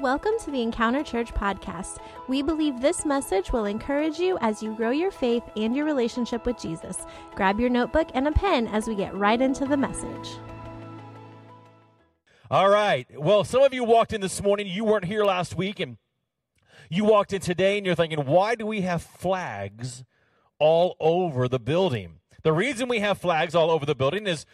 Welcome to the Encounter Church podcast. We believe this message will encourage you as you grow your faith and your relationship with Jesus. Grab your notebook and a pen as we get right into the message. All right. Well, some of you walked in this morning, you weren't here last week, and you walked in today and you're thinking, why do we have flags all over the building? The reason we have flags all over the building is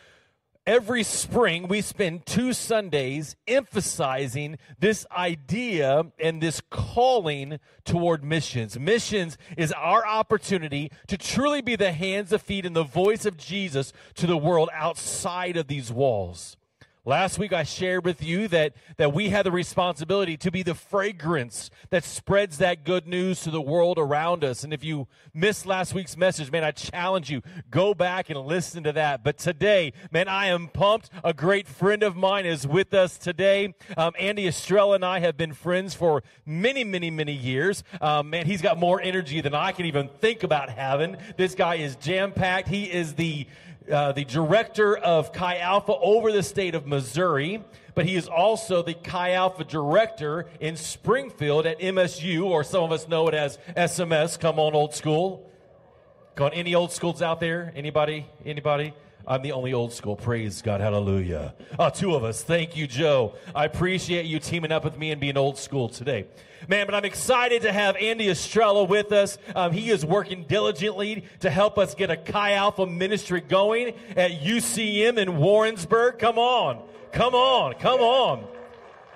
every spring we spend two Sundays emphasizing this idea and this calling toward missions. Missions is our opportunity to truly be the hands, the feet, and the voice of Jesus to the world outside of these walls. Last week I shared with you that, that we have the responsibility to be the fragrance that spreads that good news to the world around us. And if you missed last week's message, man, I challenge you, go back and listen to that. But today, man, I am pumped. A great friend of mine is with us today. Um, Andy Estrella and I have been friends for many, many, many years. Um, man, he's got more energy than I can even think about having. This guy is jam packed. He is the uh, the director of Chi Alpha over the state of Missouri, but he is also the Chi Alpha director in Springfield at MSU, or some of us know it as SMS. Come on, old school. On, any old schools out there? Anybody? Anybody? I'm the only old school. Praise God. Hallelujah. Uh, two of us. Thank you, Joe. I appreciate you teaming up with me and being old school today. Man, but I'm excited to have Andy Estrella with us. Um, he is working diligently to help us get a Chi Alpha ministry going at UCM in Warrensburg. Come on. Come on. Come on.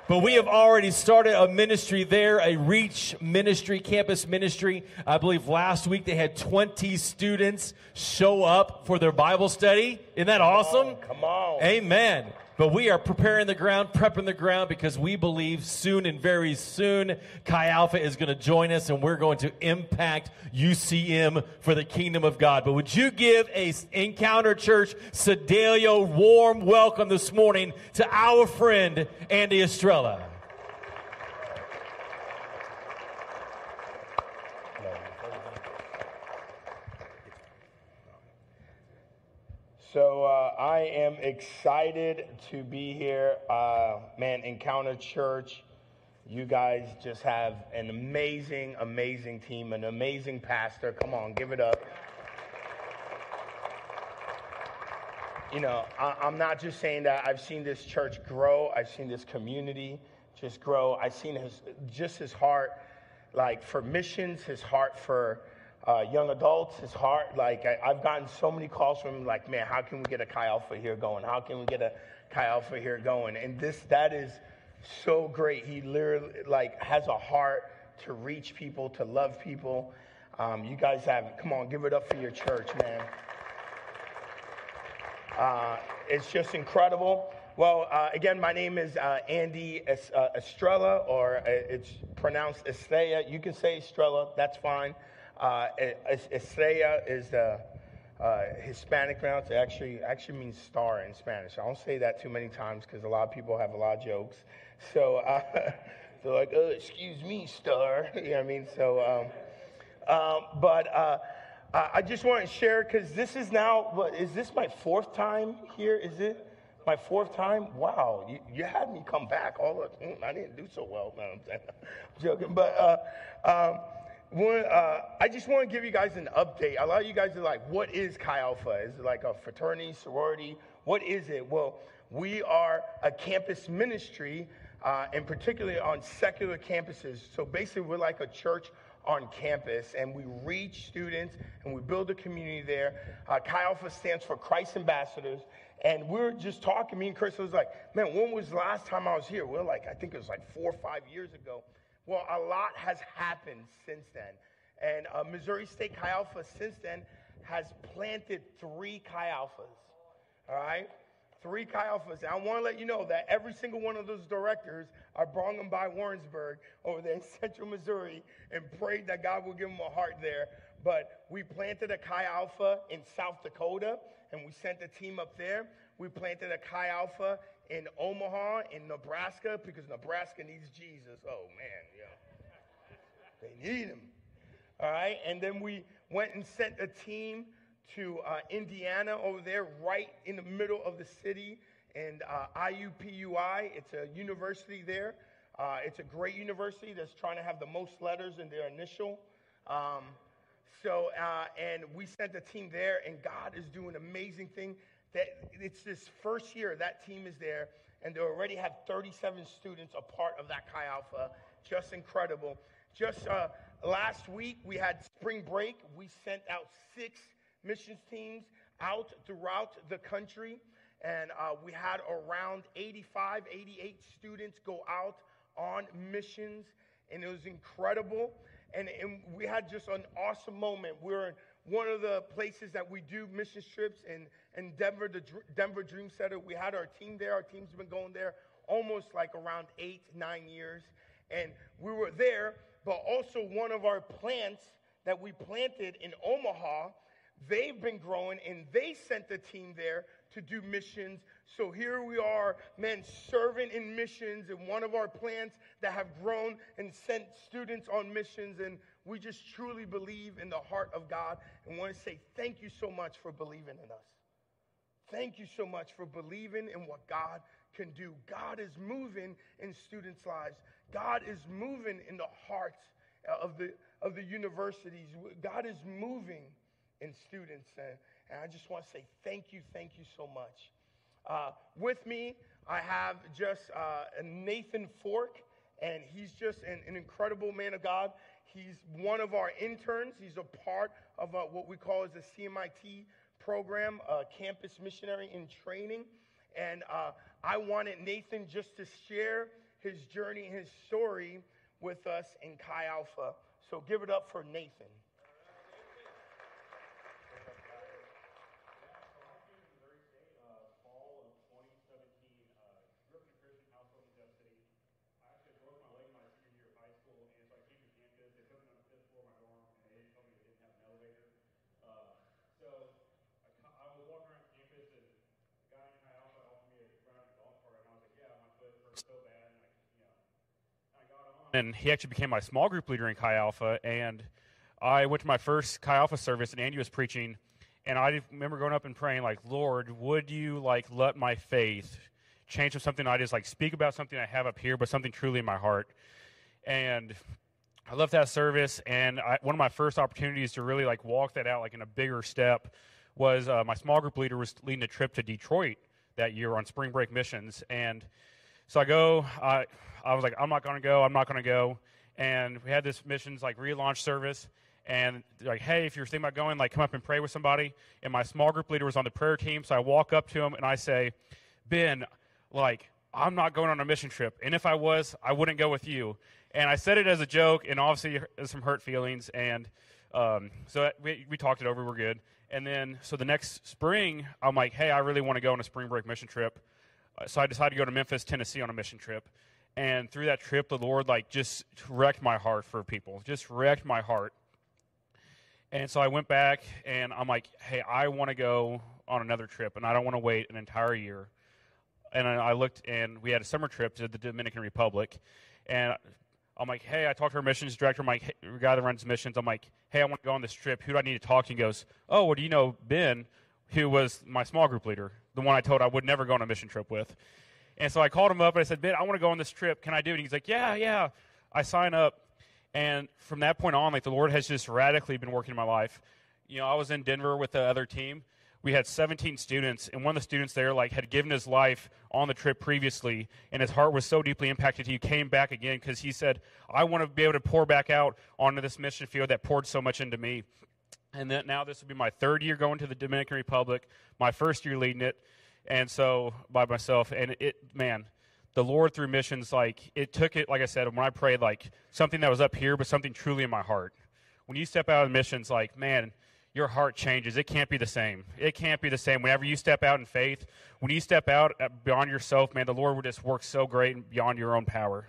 But we have already started a ministry there, a Reach ministry, campus ministry. I believe last week they had 20 students show up for their Bible study. Isn't that awesome? Come on. Amen. But we are preparing the ground, prepping the ground because we believe soon and very soon Chi Alpha is going to join us and we're going to impact UCM for the kingdom of God. But would you give a Encounter Church Sedalia warm welcome this morning to our friend Andy Estrella? So uh, I am excited to be here. Uh, man, Encounter Church, you guys just have an amazing, amazing team, an amazing pastor. Come on, give it up. You know, I, I'm not just saying that. I've seen this church grow. I've seen this community just grow. I've seen his just his heart, like for missions, his heart for uh, young adults, his hard. Like I, have gotten so many calls from like, man, how can we get a Chi Alpha here going? How can we get a Chi Alpha here going? And this, that is so great. He literally like has a heart to reach people, to love people. Um, you guys have, come on, give it up for your church, man. Uh, it's just incredible. Well, uh, again, my name is uh, Andy uh, Estrella, or uh, it's pronounced Estrella. You can say Estrella, that's fine. Uh, Estrella is the uh, Hispanic pronounce. It actually actually means star in Spanish. I don't say that too many times because a lot of people have a lot of jokes. So uh, they're like, "Oh, excuse me, star." you know what I mean? So, um, um, but uh, I just want to share because this is now. What is this? My fourth time here? Is it? My fourth time? Wow, you, you had me come back. All the, mm, I didn't do so well. No, I'm, I'm joking, but uh, um, one, uh, I just want to give you guys an update. A lot of you guys are like, what is Chi Alpha? Is it like a fraternity, sorority? What is it? Well, we are a campus ministry, uh, and particularly on secular campuses. So basically, we're like a church on campus, and we reach students and we build a community there. Uh, Chi Alpha stands for Christ Ambassadors. And we are just talking, me and Chris was like, man, when was the last time I was here? We we're like, I think it was like four or five years ago. Well, a lot has happened since then. And uh, Missouri State Chi Alpha since then has planted three Chi Alphas. All right? Three Chi Alphas. And I want to let you know that every single one of those directors are brought them by Warrensburg over there in central Missouri and prayed that God would give them a heart there. But we planted a Chi Alpha in South Dakota and we sent a team up there. We planted a Chi Alpha in Omaha, in Nebraska, because Nebraska needs Jesus. Oh, man, yeah. They need him. All right. And then we went and sent a team to uh, Indiana over there, right in the middle of the city, and uh, IUPUI. It's a university there. Uh, it's a great university that's trying to have the most letters in their initial. Um, so, uh, and we sent a team there, and God is doing amazing thing. That it's this first year that team is there, and they already have 37 students a part of that Chi Alpha. Just incredible. Just uh, last week, we had spring break. We sent out six missions teams out throughout the country, and uh, we had around 85, 88 students go out on missions, and it was incredible. And, and we had just an awesome moment. We're in one of the places that we do mission trips in, in Denver, the Denver Dream Center. We had our team there. Our team's been going there almost like around eight, nine years. And we were there, but also one of our plants that we planted in Omaha, they've been growing and they sent the team there to do missions. So here we are, men, serving in missions in one of our plants that have grown and sent students on missions. And we just truly believe in the heart of God and want to say thank you so much for believing in us. Thank you so much for believing in what God can do. God is moving in students' lives. God is moving in the hearts of the, of the universities. God is moving in students. And, and I just want to say thank you, thank you so much. Uh, with me, I have just uh, Nathan Fork, and he's just an, an, incredible man of God. He's one of our interns. He's a part of uh, what we call as a CMIT program, a Campus Missionary in Training. And uh, I wanted Nathan just to share his journey, his story with us in Chi Alpha. So give it up for Nathan. And he actually became my small group leader in Chi Alpha. And I went to my first Chi Alpha service, and Andy was preaching, and I remember going up and praying, like, Lord, would you like let my faith change from something I just like speak about something I have up here, but something truly in my heart. And I left that service, and I, one of my first opportunities to really like walk that out, like in a bigger step, was uh, my small group leader was leading a trip to Detroit that year on spring break missions, and so I go. I I was like, I'm not going to go. I'm not going to go. And we had this missions like relaunch service. And like, hey, if you're thinking about going, like, come up and pray with somebody. And my small group leader was on the prayer team. So I walk up to him and I say, Ben, like, I'm not going on a mission trip. And if I was, I wouldn't go with you. And I said it as a joke, and obviously there's some hurt feelings. And um, so we, we talked it over. We're good. And then, so the next spring, I'm like, hey, I really want to go on a spring break mission trip. Uh, so I decided to go to Memphis, Tennessee on a mission trip. And through that trip the lord like just wrecked my heart for people just wrecked my heart. And so i went back and i'm like hey i want to go on another trip and i don't want to wait an entire year. And i looked and we had a summer trip to the dominican republic. And i'm like hey i talked to our missions director. Like hey, the guy that runs missions. I'm like hey i want to go on this trip. Who do i need to talk to? He goes oh well do you know ben who was my small group leader the one i told i would never go on a mission trip with and so I called him up and I said, Ben, I want to go on this trip. Can I do it? And he's like, Yeah, yeah. I sign up. And from that point on, like the Lord has just radically been working in my life. You know, I was in Denver with the other team. We had 17 students, and one of the students there like had given his life on the trip previously, and his heart was so deeply impacted he came back again because he said, "I want to be able to pour back out onto this mission field that poured so much into me." And then now this will be my third year going to the Dominican Republic, my first year leading it, and so by myself and it man the lord through missions like it took it like i said when i prayed like something that was up here but something truly in my heart. When you step out in missions like man your heart changes. It can't be the same. It can't be the same. Whenever you step out in faith when you step out uh, beyond yourself man the lord will just work so great and beyond your own power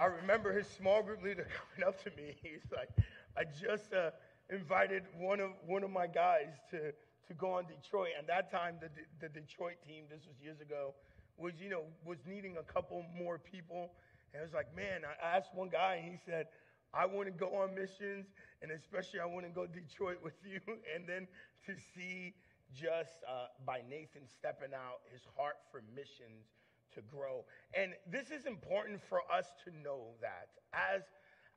I remember his small group leader coming up to me. He's like, I just uh, invited one of one of my guys to to go on Detroit. And that time, the the Detroit team, this was years ago, was you know was needing a couple more people. And I was like, man, I asked one guy, and he said, I want to go on missions, and especially I want to go Detroit with you, and then to see just uh, by Nathan stepping out, his heart for missions to grow. And this is important for us to know that as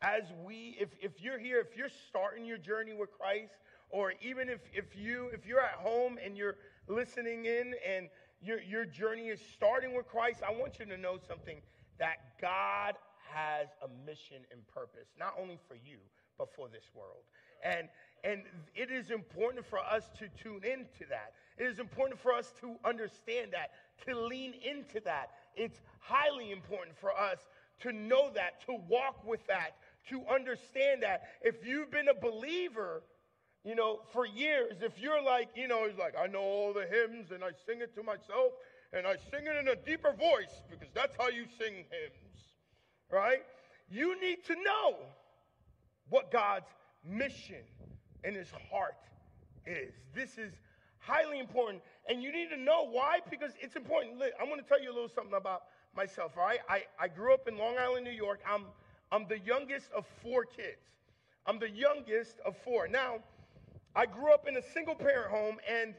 as we if, if you're here if you're starting your journey with christ or even if, if you if you're at home and you're listening in and your, your journey is starting with christ i want you to know something that god has a mission and purpose not only for you but for this world and and it is important for us to tune into that it is important for us to understand that to lean into that it's highly important for us to know that, to walk with that, to understand that. If you've been a believer, you know, for years, if you're like, you know, it's like, I know all the hymns and I sing it to myself and I sing it in a deeper voice because that's how you sing hymns, right? You need to know what God's mission and his heart is. This is highly important. And you need to know why because it's important. I'm going to tell you a little something about myself, all right? I, I grew up in Long Island, New York. I'm I'm the youngest of four kids. I'm the youngest of four. Now, I grew up in a single parent home, and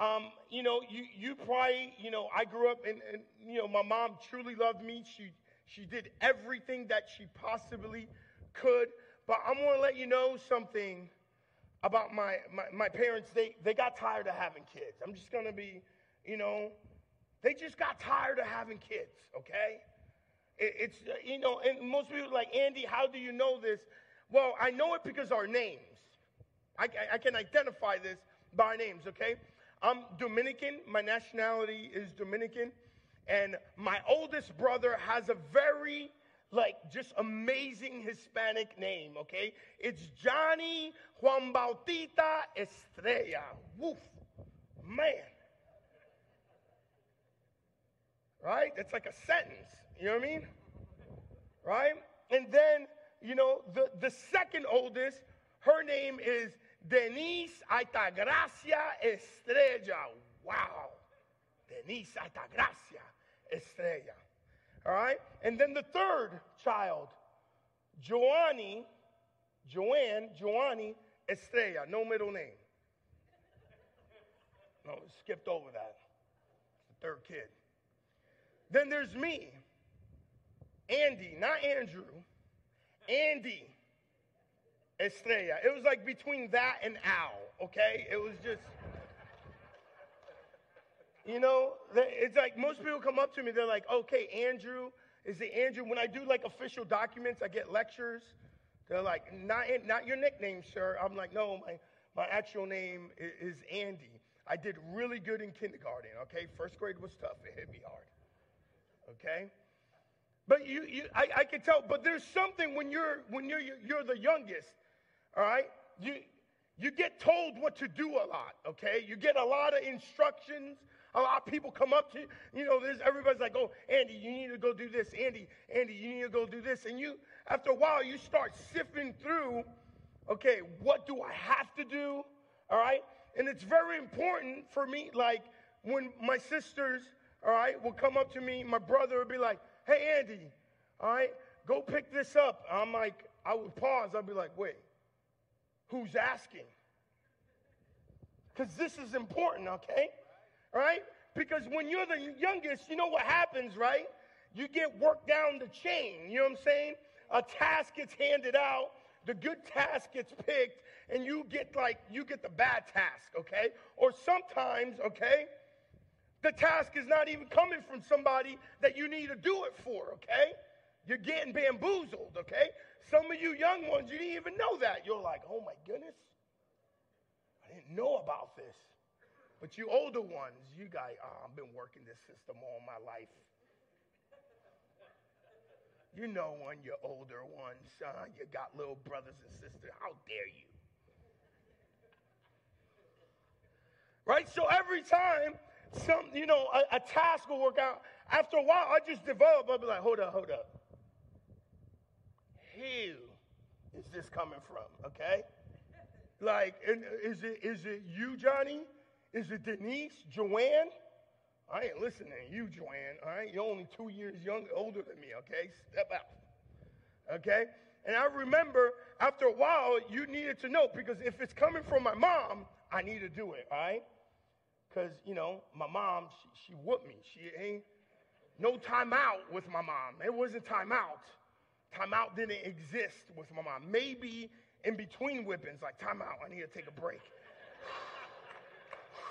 um, you know, you you probably, you know, I grew up and, you know, my mom truly loved me. She she did everything that she possibly could. But I'm gonna let you know something about my, my, my parents. They they got tired of having kids. I'm just gonna be, you know, they just got tired of having kids, okay? It's, uh, you know, and most people like, Andy, how do you know this? Well, I know it because our names. I, I can identify this by names, okay? I'm Dominican. My nationality is Dominican. And my oldest brother has a very, like, just amazing Hispanic name, okay? It's Johnny Juan Bautista Estrella. Woof. Man. Right? That's like a sentence. You know what I mean? Right? And then, you know, the, the second oldest, her name is Denise Altagracia Estrella. Wow. Denise Altagracia Estrella. All right? And then the third child, Joanny, Joanne, Joanny Estrella, no middle name. No, skipped over that. the third kid. Then there's me. Andy, not Andrew, Andy Estrella. It was like between that and Al, okay? It was just, you know, it's like most people come up to me, they're like, okay, Andrew, is it Andrew? When I do like official documents, I get lectures. They're like, not, not your nickname, sir. I'm like, no, my, my actual name is, is Andy. I did really good in kindergarten, okay? First grade was tough, it hit me hard, okay? But you, you I, I can tell, but there's something when you're when you're you're the youngest, all right? You you get told what to do a lot, okay? You get a lot of instructions. A lot of people come up to you, you know, there's everybody's like, oh, Andy, you need to go do this. Andy, Andy, you need to go do this. And you, after a while, you start sifting through, okay, what do I have to do? All right? And it's very important for me, like when my sisters, all right, will come up to me, my brother would be like, hey, Andy, all right, go pick this up. I'm like, I would pause. I'd be like, wait, who's asking? Because this is important, okay? Right? Because when you're the youngest, you know what happens, right? You get worked down the chain. You know what I'm saying? A task gets handed out, the good task gets picked, and you get like, you get the bad task, okay? Or sometimes, okay? The task is not even coming from somebody that you need to do it for, okay? You're getting bamboozled, okay? Some of you young ones, you didn't even know that. You're like, oh my goodness, I didn't know about this. But you older ones, you guys, oh, I've been working this system all my life. You know when you're older ones, son, you got little brothers and sisters. How dare you? Right? So every time some, you know, a, a task will work out. After a while, I just develop. I'll be like, hold up, hold up. Who is this coming from? Okay? Like, uh, is it is it you, Johnny? Is it Denise, Joanne? I ain't listening to you, Joanne. All right, you're only two years younger, older than me. Okay, step out. Okay, and I remember after a while, you needed to know because if it's coming from my mom, I need to do it. All right, because, you know, my mom, she, she whooped me. She ain't no timeout with my mom. It wasn't timeout. Timeout didn't exist with my mom. Maybe in between whippings, like timeout, I need to take a break.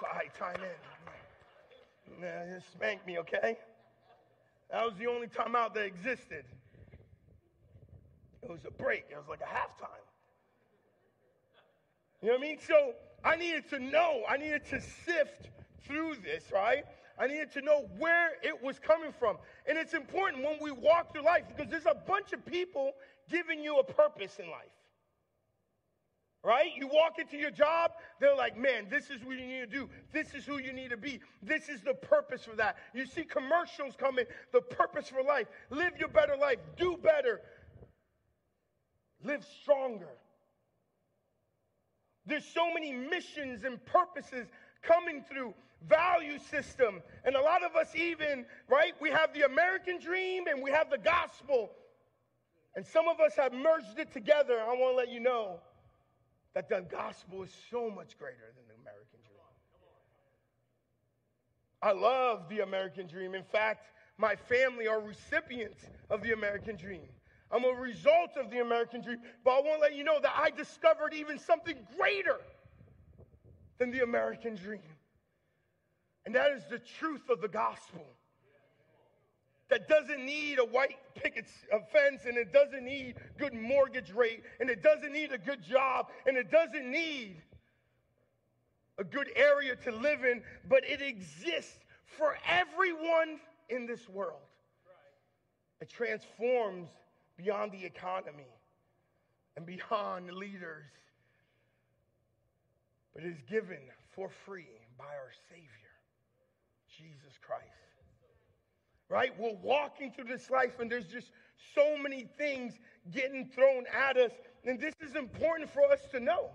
Right, time in. Nah, just spank me, okay? That was the only timeout that existed. It was a break. It was like a halftime. You know what I mean? So I needed to know. I needed to sift through this, right? I needed to know where it was coming from. And it's important when we walk through life because there's a bunch of people giving you a purpose in life. Right? You walk into your job, they're like, man, this is what you need to do. This is who you need to be. This is the purpose for that. You see commercials coming, the purpose for life. Live your better life. Do better. Live stronger. There's so many missions and purposes coming through value system. And a lot of us, even, right, we have the American dream and we have the gospel. And some of us have merged it together. I want to let you know that the gospel is so much greater than the American dream. I love the American dream. In fact, my family are recipients of the American dream. I'm a result of the American dream. But I want to let you know that I discovered even something greater than the American dream. And that is the truth of the gospel. That doesn't need a white picket fence and it doesn't need good mortgage rate and it doesn't need a good job and it doesn't need a good area to live in, but it exists for everyone in this world. It transforms beyond the economy and beyond leaders, but it is given for free by our Savior. Jesus Christ. Right? We're walking through this life and there's just so many things getting thrown at us. And this is important for us to know,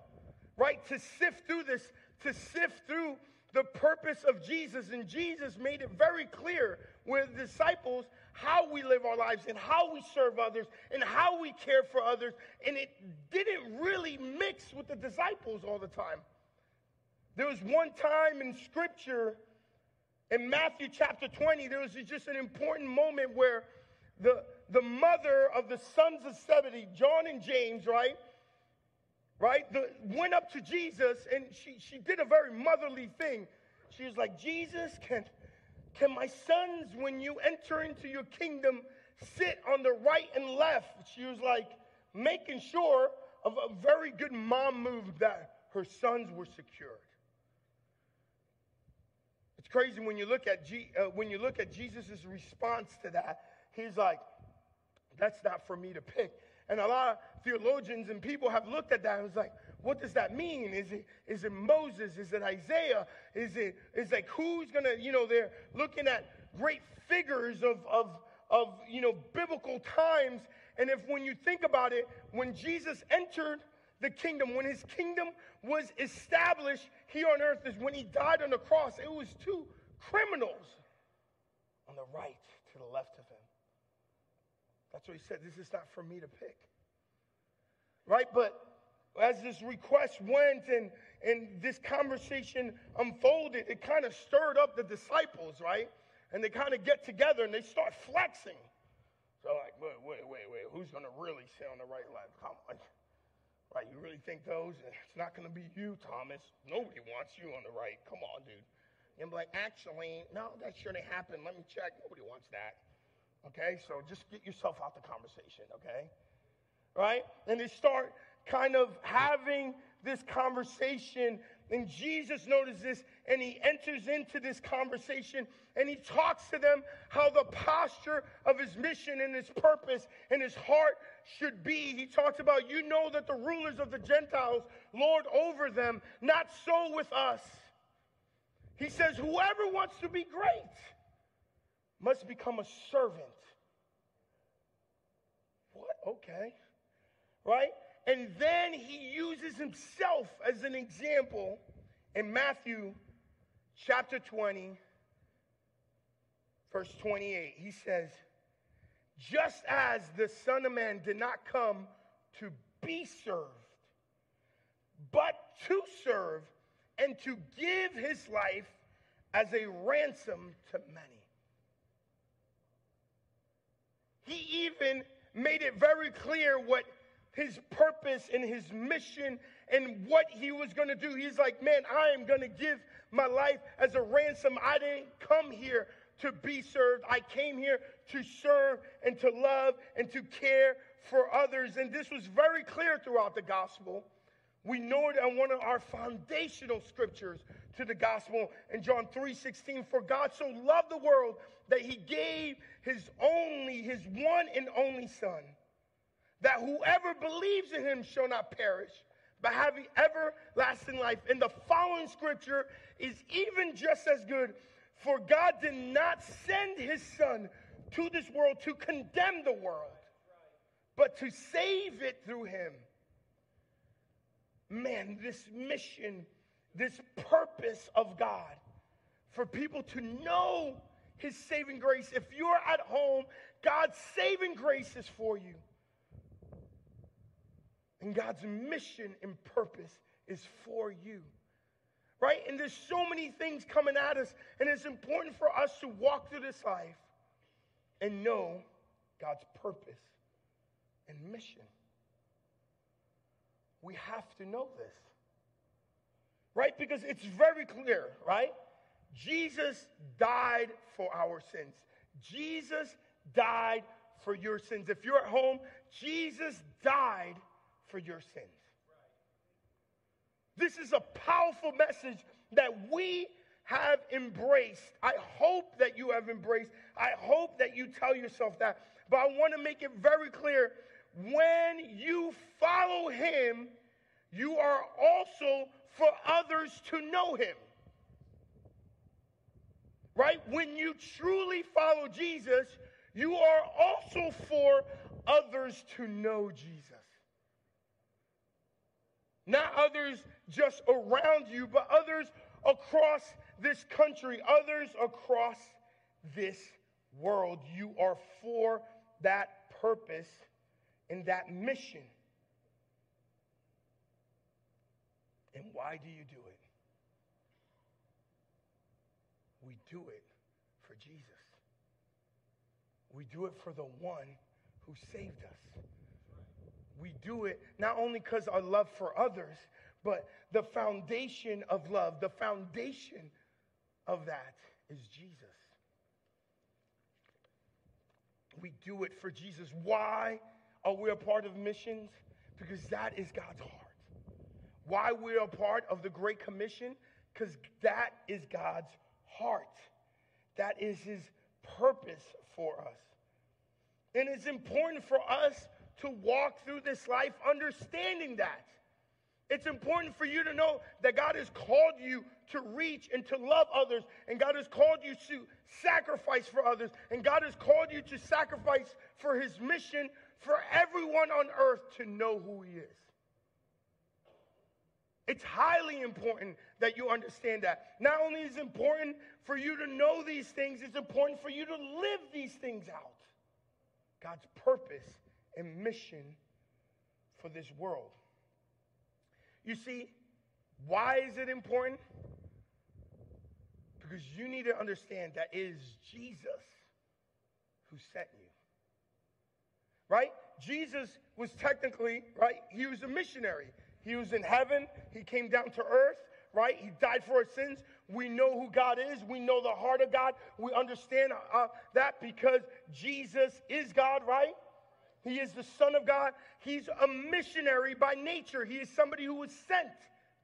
right? To sift through this, to sift through the purpose of Jesus. And Jesus made it very clear with disciples how we live our lives and how we serve others and how we care for others. And it didn't really mix with the disciples all the time. There was one time in scripture in Matthew chapter 20, there was just an important moment where the, the mother of the sons of Zebedee, John and James, right? Right? The, went up to Jesus and she, she did a very motherly thing. She was like, Jesus, can, can my sons, when you enter into your kingdom, sit on the right and left? She was like making sure of a very good mom move that her sons were secured crazy when you look at G, uh, when you look at Jesus' response to that. He's like, "That's not for me to pick." And a lot of theologians and people have looked at that and was like, "What does that mean? Is it is it Moses? Is it Isaiah? Is it is like who's gonna? You know, they're looking at great figures of of of you know biblical times." And if when you think about it, when Jesus entered the kingdom, when his kingdom was established here on earth, is when he died on the cross. It was two criminals on the right to the left of him. That's what he said. This is not for me to pick. Right? But as this request went and, and this conversation unfolded, it kind of stirred up the disciples, right? And they kind of get together and they start flexing. So, like, wait, wait, wait, wait, who's going to really sit on the right left? Come on. Right, you really think those? It's not going to be you, Thomas. Nobody wants you on the right. Come on, dude. And I'm like, actually, no, that shouldn't happen. Let me check. Nobody wants that. Okay, so just get yourself out the conversation, okay? Right? And they start kind of having this conversation and Jesus notices this and he enters into this conversation and he talks to them how the posture of his mission and his purpose and his heart should be. He talks about, you know, that the rulers of the Gentiles lord over them, not so with us. He says, whoever wants to be great must become a servant. What? Okay. Right? And then he uses himself as an example in Matthew chapter 20, verse 28. He says, Just as the Son of Man did not come to be served, but to serve and to give his life as a ransom to many. He even made it very clear what his purpose and his mission and what he was going to do. He's like, man, I am going to give my life as a ransom. I didn't come here to be served. I came here to serve and to love and to care for others. And this was very clear throughout the gospel. We know it on one of our foundational scriptures to the gospel in John 3:16 for God so loved the world that he gave his only his one and only son that whoever believes in him shall not perish but have everlasting life and the following scripture is even just as good for God did not send his son to this world to condemn the world but to save it through him man this mission this purpose of God for people to know his saving grace. If you're at home, God's saving grace is for you. And God's mission and purpose is for you. Right? And there's so many things coming at us, and it's important for us to walk through this life and know God's purpose and mission. We have to know this right? Because it's very clear, right? Jesus died for our sins. Jesus died for your sins. If you're at home, Jesus died for your sins. This is a powerful message that we have embraced. I hope that you have embraced. I hope that you tell yourself that. But I want to make it very clear when you follow him, you are also for others to know him. Right? When you truly follow Jesus, you are also for others to know Jesus. Not others just around you, but others across this country, others across this world. You are for that purpose and that mission. And why do you do it? We do it for Jesus. We do it for the one who saved us. We do it not only because our love for others, but the foundation of love, the foundation of that is Jesus. We do it for Jesus. Why are we a part of missions? Because that is God's heart why we're a part of the Great Commission? Because that is God's heart. That is his purpose for us. And it's important for us to walk through this life understanding that. It's important for you to know that God has called you to reach and to love others, and God has called you to sacrifice for others, and God has called you to sacrifice for his mission for everyone on earth to know who he is. It's highly important that you understand that. Not only is it important for you to know these things, it's important for you to live these things out. God's purpose and mission for this world. You see, why is it important? Because you need to understand that it is Jesus who sent you. Right? Jesus was technically, right? He was a missionary. He was in heaven. He came down to earth, right? He died for our sins. We know who God is. We know the heart of God. We understand uh, that because Jesus is God, right? He is the Son of God. He's a missionary by nature. He is somebody who was sent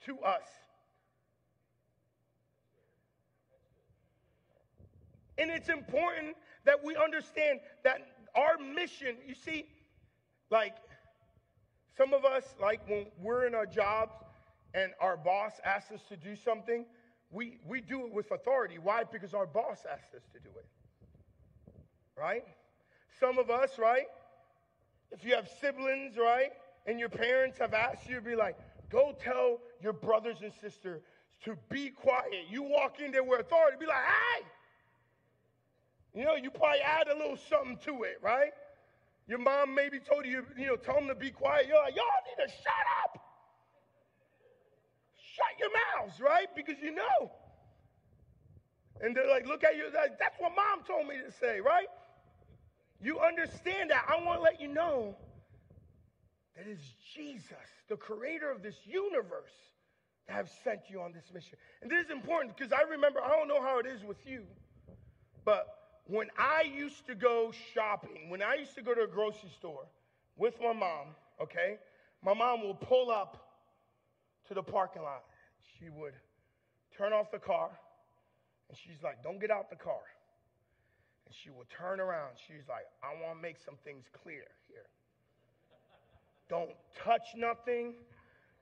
to us. And it's important that we understand that our mission, you see, like some of us, like when we're in our jobs and our boss asks us to do something, we, we do it with authority. Why? Because our boss asked us to do it. Right? Some of us, right? If you have siblings, right? And your parents have asked you to be like, go tell your brothers and sisters to be quiet. You walk in there with authority, be like, hey! You know, you probably add a little something to it, right? Your mom maybe told you, you know, tell them to be quiet. You're like, y'all need to shut up. Shut your mouths, right? Because you know. And they're like, look at you. Like, That's what mom told me to say, right? You understand that. I want to let you know that it's Jesus, the creator of this universe, that have sent you on this mission. And this is important because I remember, I don't know how it is with you, but when I used to go shopping, when I used to go to a grocery store with my mom, okay, my mom will pull up to the parking lot. She would turn off the car, and she's like, Don't get out the car. And she will turn around. She's like, I want to make some things clear here. Don't touch nothing.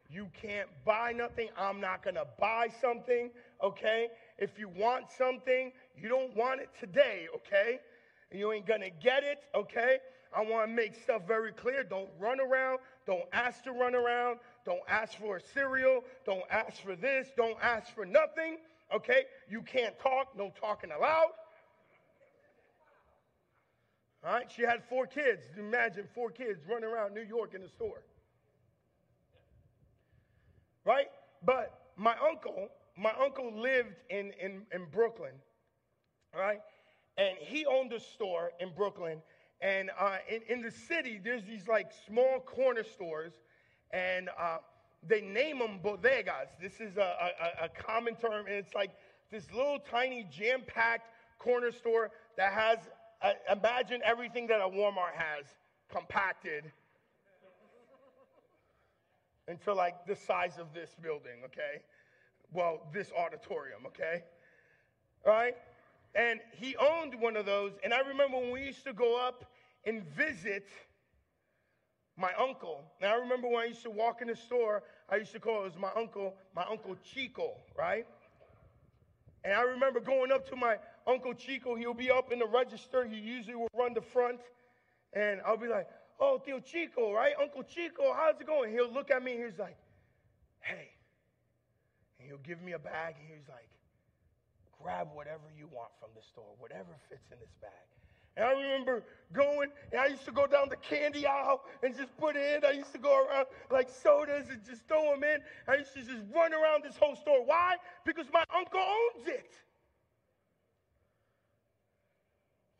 You can't buy nothing. I'm not going to buy something, okay? If you want something, you don't want it today, okay? You ain't going to get it, okay? I want to make stuff very clear. Don't run around. Don't ask to run around. Don't ask for a cereal. Don't ask for this. Don't ask for nothing, okay? You can't talk. No talking aloud. All right, she had four kids. Imagine four kids running around New York in the store. Right? But my uncle, my uncle lived in, in, in Brooklyn, right? And he owned a store in Brooklyn. And uh, in, in the city, there's these like small corner stores, and uh, they name them bodegas. This is a, a, a common term, and it's like this little tiny jam packed corner store that has imagine everything that a Walmart has compacted into like the size of this building, okay? Well, this auditorium, okay? Right? And he owned one of those. And I remember when we used to go up and visit my uncle. Now, I remember when I used to walk in the store, I used to call it was my uncle, my uncle Chico, right? And I remember going up to my Uncle Chico, he'll be up in the register. He usually will run the front. And I'll be like, oh, Tio Chico, right? Uncle Chico, how's it going? He'll look at me and he's like, hey. And he'll give me a bag and he's like, grab whatever you want from the store, whatever fits in this bag. And I remember going, and I used to go down the candy aisle and just put it in. I used to go around like sodas and just throw them in. I used to just run around this whole store. Why? Because my uncle owns it.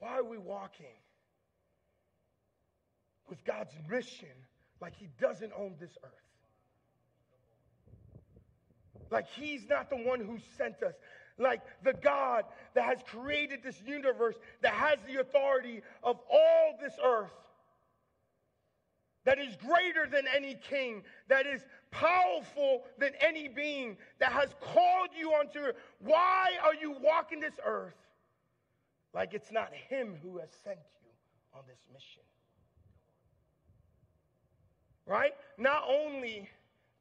Why are we walking with God's mission like He doesn't own this earth? Like He's not the one who sent us. Like the God that has created this universe, that has the authority of all this earth, that is greater than any king, that is powerful than any being, that has called you onto. Why are you walking this earth? Like it's not Him who has sent you on this mission. Right? Not only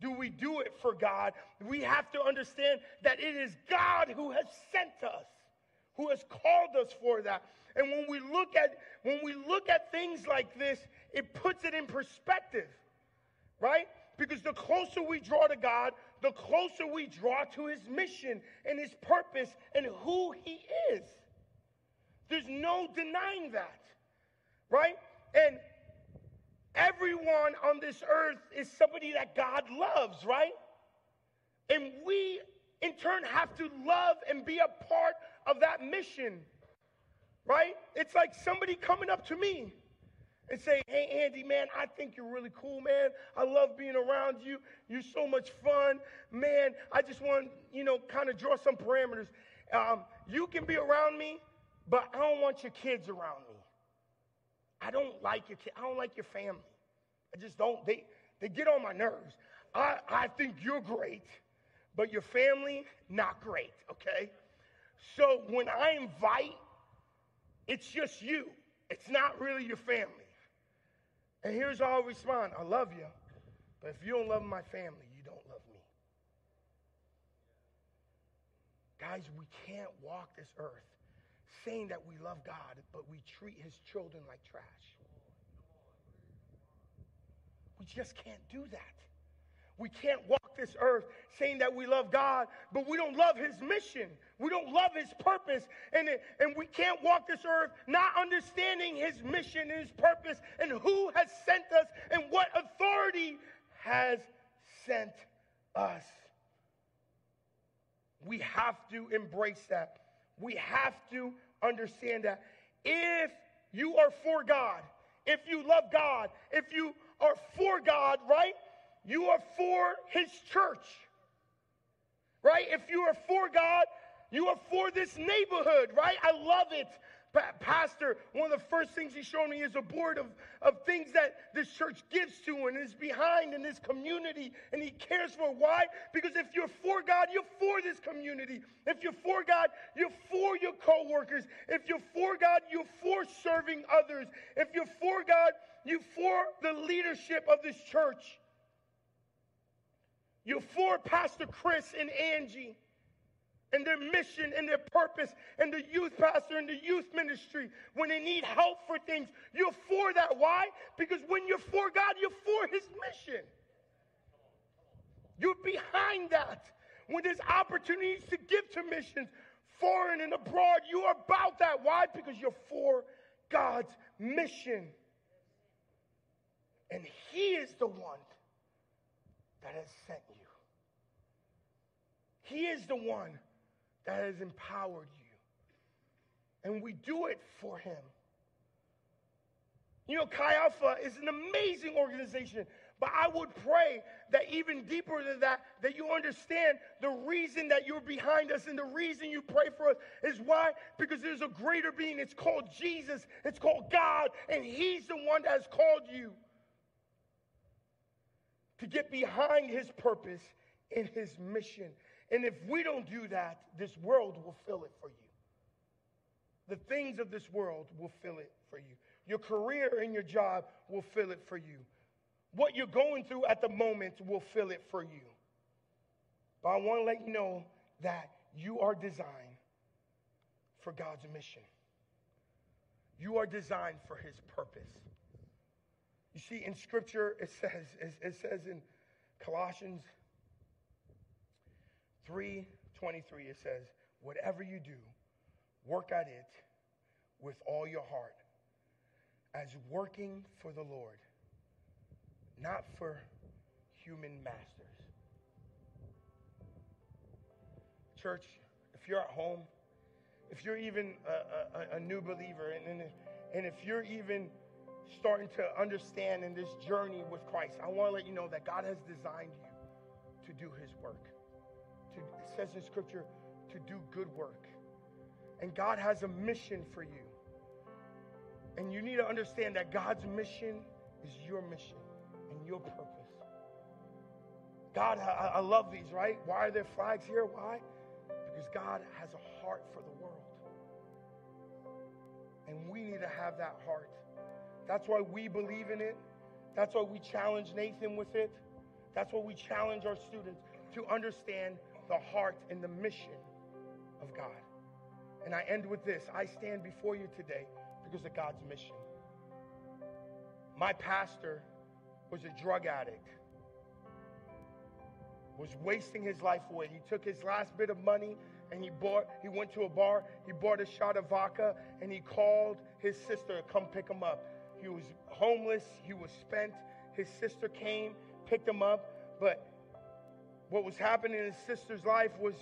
do we do it for God, we have to understand that it is God who has sent us, who has called us for that. And when we look at when we look at things like this, it puts it in perspective. Right? Because the closer we draw to God, the closer we draw to his mission and his purpose and who he is. There's no denying that, right? And everyone on this earth is somebody that God loves, right? And we, in turn, have to love and be a part of that mission, right? It's like somebody coming up to me and say, Hey, Andy, man, I think you're really cool, man. I love being around you. You're so much fun. Man, I just want, you know, kind of draw some parameters. Um, you can be around me but I don't want your kids around me. I don't like your kid. I don't like your family. I just don't. They, they get on my nerves. I, I think you're great, but your family, not great, okay? So when I invite, it's just you. It's not really your family. And here's how I'll respond I love you, but if you don't love my family, you don't love me. Guys, we can't walk this earth saying that we love God, but we treat his children like trash. We just can't do that. We can't walk this earth saying that we love God, but we don't love his mission. We don't love his purpose. And, and we can't walk this earth not understanding his mission and his purpose and who has sent us and what authority has sent us. We have to embrace that. We have to understand that if you are for God, if you love God, if you are for God, right? You are for His church, right? If you are for God, you are for this neighborhood, right? I love it. Pastor, one of the first things he showed me is a board of, of things that this church gives to and is behind in this community, and he cares for. Why? Because if you're for God, you're for this community. If you're for God, you're for your coworkers. If you're for God, you're for serving others. If you're for God, you're for the leadership of this church. You're for Pastor Chris and Angie and their mission and their purpose and the youth pastor and the youth ministry when they need help for things. You're for that. Why? Because when you're for God, you're for his mission. You're behind that. When there's opportunities to give to missions, foreign and abroad, you are about that. Why? Because you're for God's mission. And he is the one that has sent you. He is the one that has empowered you. And we do it for him. You know, Chi Alpha is an amazing organization, but I would pray that even deeper than that, that you understand the reason that you're behind us and the reason you pray for us is why? Because there's a greater being. It's called Jesus, it's called God, and He's the one that has called you to get behind His purpose in His mission. And if we don't do that, this world will fill it for you. The things of this world will fill it for you. Your career and your job will fill it for you. What you're going through at the moment will fill it for you. But I want to let you know that you are designed for God's mission. You are designed for his purpose. You see, in scripture, it says, it says in Colossians 3:23 it says, "Whatever you do, work at it with all your heart, as working for the Lord, not for human masters." Church, if you're at home, if you're even a, a, a new believer, and, and, and if you're even starting to understand in this journey with Christ, I want to let you know that God has designed you to do his work to, says in Scripture, to do good work. And God has a mission for you. And you need to understand that God's mission is your mission and your purpose. God, I, I love these, right? Why are there flags here? Why? Because God has a heart for the world. And we need to have that heart. That's why we believe in it. That's why we challenge Nathan with it. That's why we challenge our students to understand the heart and the mission of God. And I end with this I stand before you today because of God's mission. My pastor was a drug addict, was wasting his life away. He took his last bit of money and he bought he went to a bar he bought a shot of vodka and he called his sister to come pick him up he was homeless he was spent his sister came picked him up but what was happening in his sister's life was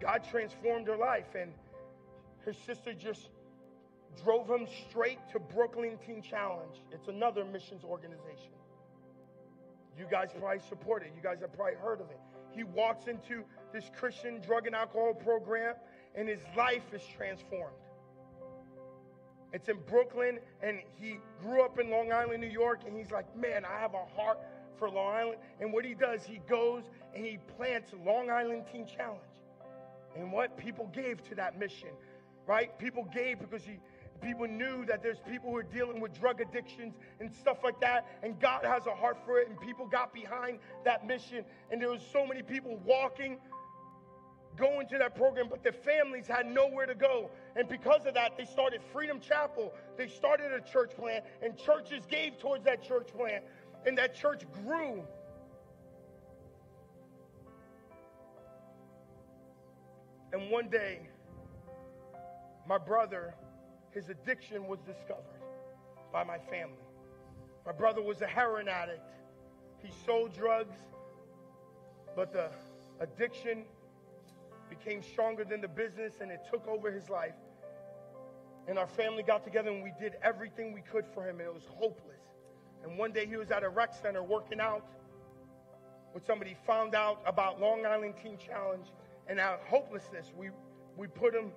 God transformed her life, and her sister just drove him straight to Brooklyn Teen Challenge. It's another missions organization. You guys probably support it. You guys have probably heard of it. He walks into this Christian drug and alcohol program, and his life is transformed. It's in Brooklyn, and he grew up in Long Island, New York, and he's like, man, I have a heart for Long Island. And what he does, he goes and he plants Long Island Teen Challenge. And what people gave to that mission, right? People gave because he, people knew that there's people who are dealing with drug addictions and stuff like that and god has a heart for it and people got behind that mission and there was so many people walking going to that program but their families had nowhere to go and because of that they started freedom chapel they started a church plant and churches gave towards that church plant and that church grew. And one day, my brother, his addiction was discovered by my family. My brother was a heroin addict. He sold drugs, but the addiction became stronger than the business and it took over his life. And our family got together and we did everything we could for him, and it was hopeless. And one day he was at a rec center working out when somebody found out about Long Island Teen Challenge and our hopelessness. We, we put him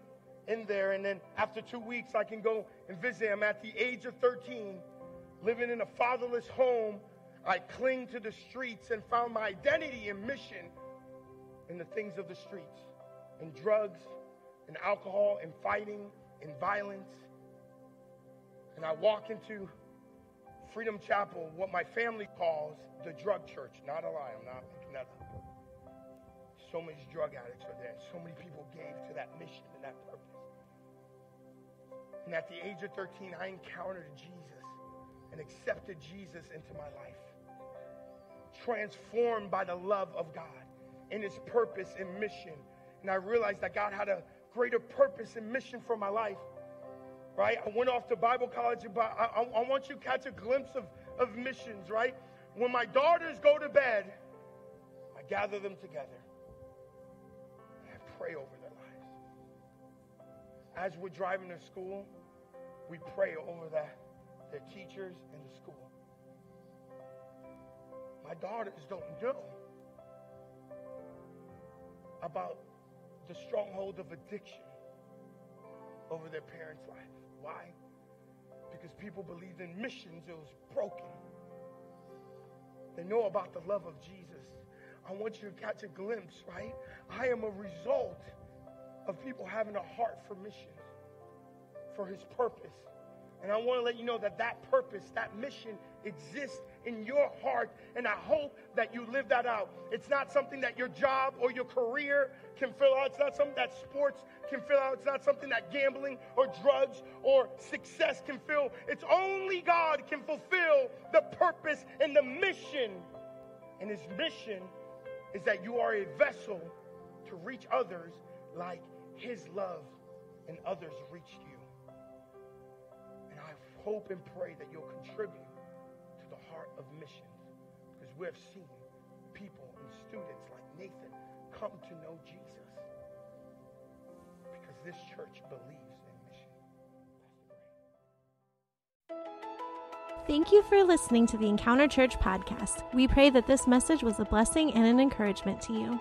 in there, and then after two weeks, I can go and visit him at the age of 13, living in a fatherless home. I cling to the streets and found my identity and mission in the things of the streets, in drugs, in alcohol, in fighting, in violence. And I walk into Freedom Chapel, what my family calls the drug church. Not a lie, I'm not making that up. So many drug addicts are there. So many people gave to that mission and that purpose. And at the age of 13, I encountered Jesus and accepted Jesus into my life. Transformed by the love of God and his purpose and mission. And I realized that God had a greater purpose and mission for my life. Right? I went off to Bible college, but I, I, I want you to catch a glimpse of, of missions, right? When my daughters go to bed, I gather them together and I pray over their lives. As we're driving to school, we pray over that, their teachers and the school. My daughters don't know about the stronghold of addiction over their parents' life. People believed in missions, it was broken. They know about the love of Jesus. I want you to catch a glimpse, right? I am a result of people having a heart for missions, for his purpose. And I want to let you know that that purpose, that mission exists in your heart. And I hope that you live that out. It's not something that your job or your career can fill out. It's not something that sports can fill out. It's not something that gambling or drugs or success can fill. It's only God can fulfill the purpose and the mission. And his mission is that you are a vessel to reach others like his love and others reached you And I hope and pray that you'll contribute of missions because we have seen people and students like Nathan come to know Jesus because this church believes in mission. Thank you for listening to the Encounter Church podcast. We pray that this message was a blessing and an encouragement to you.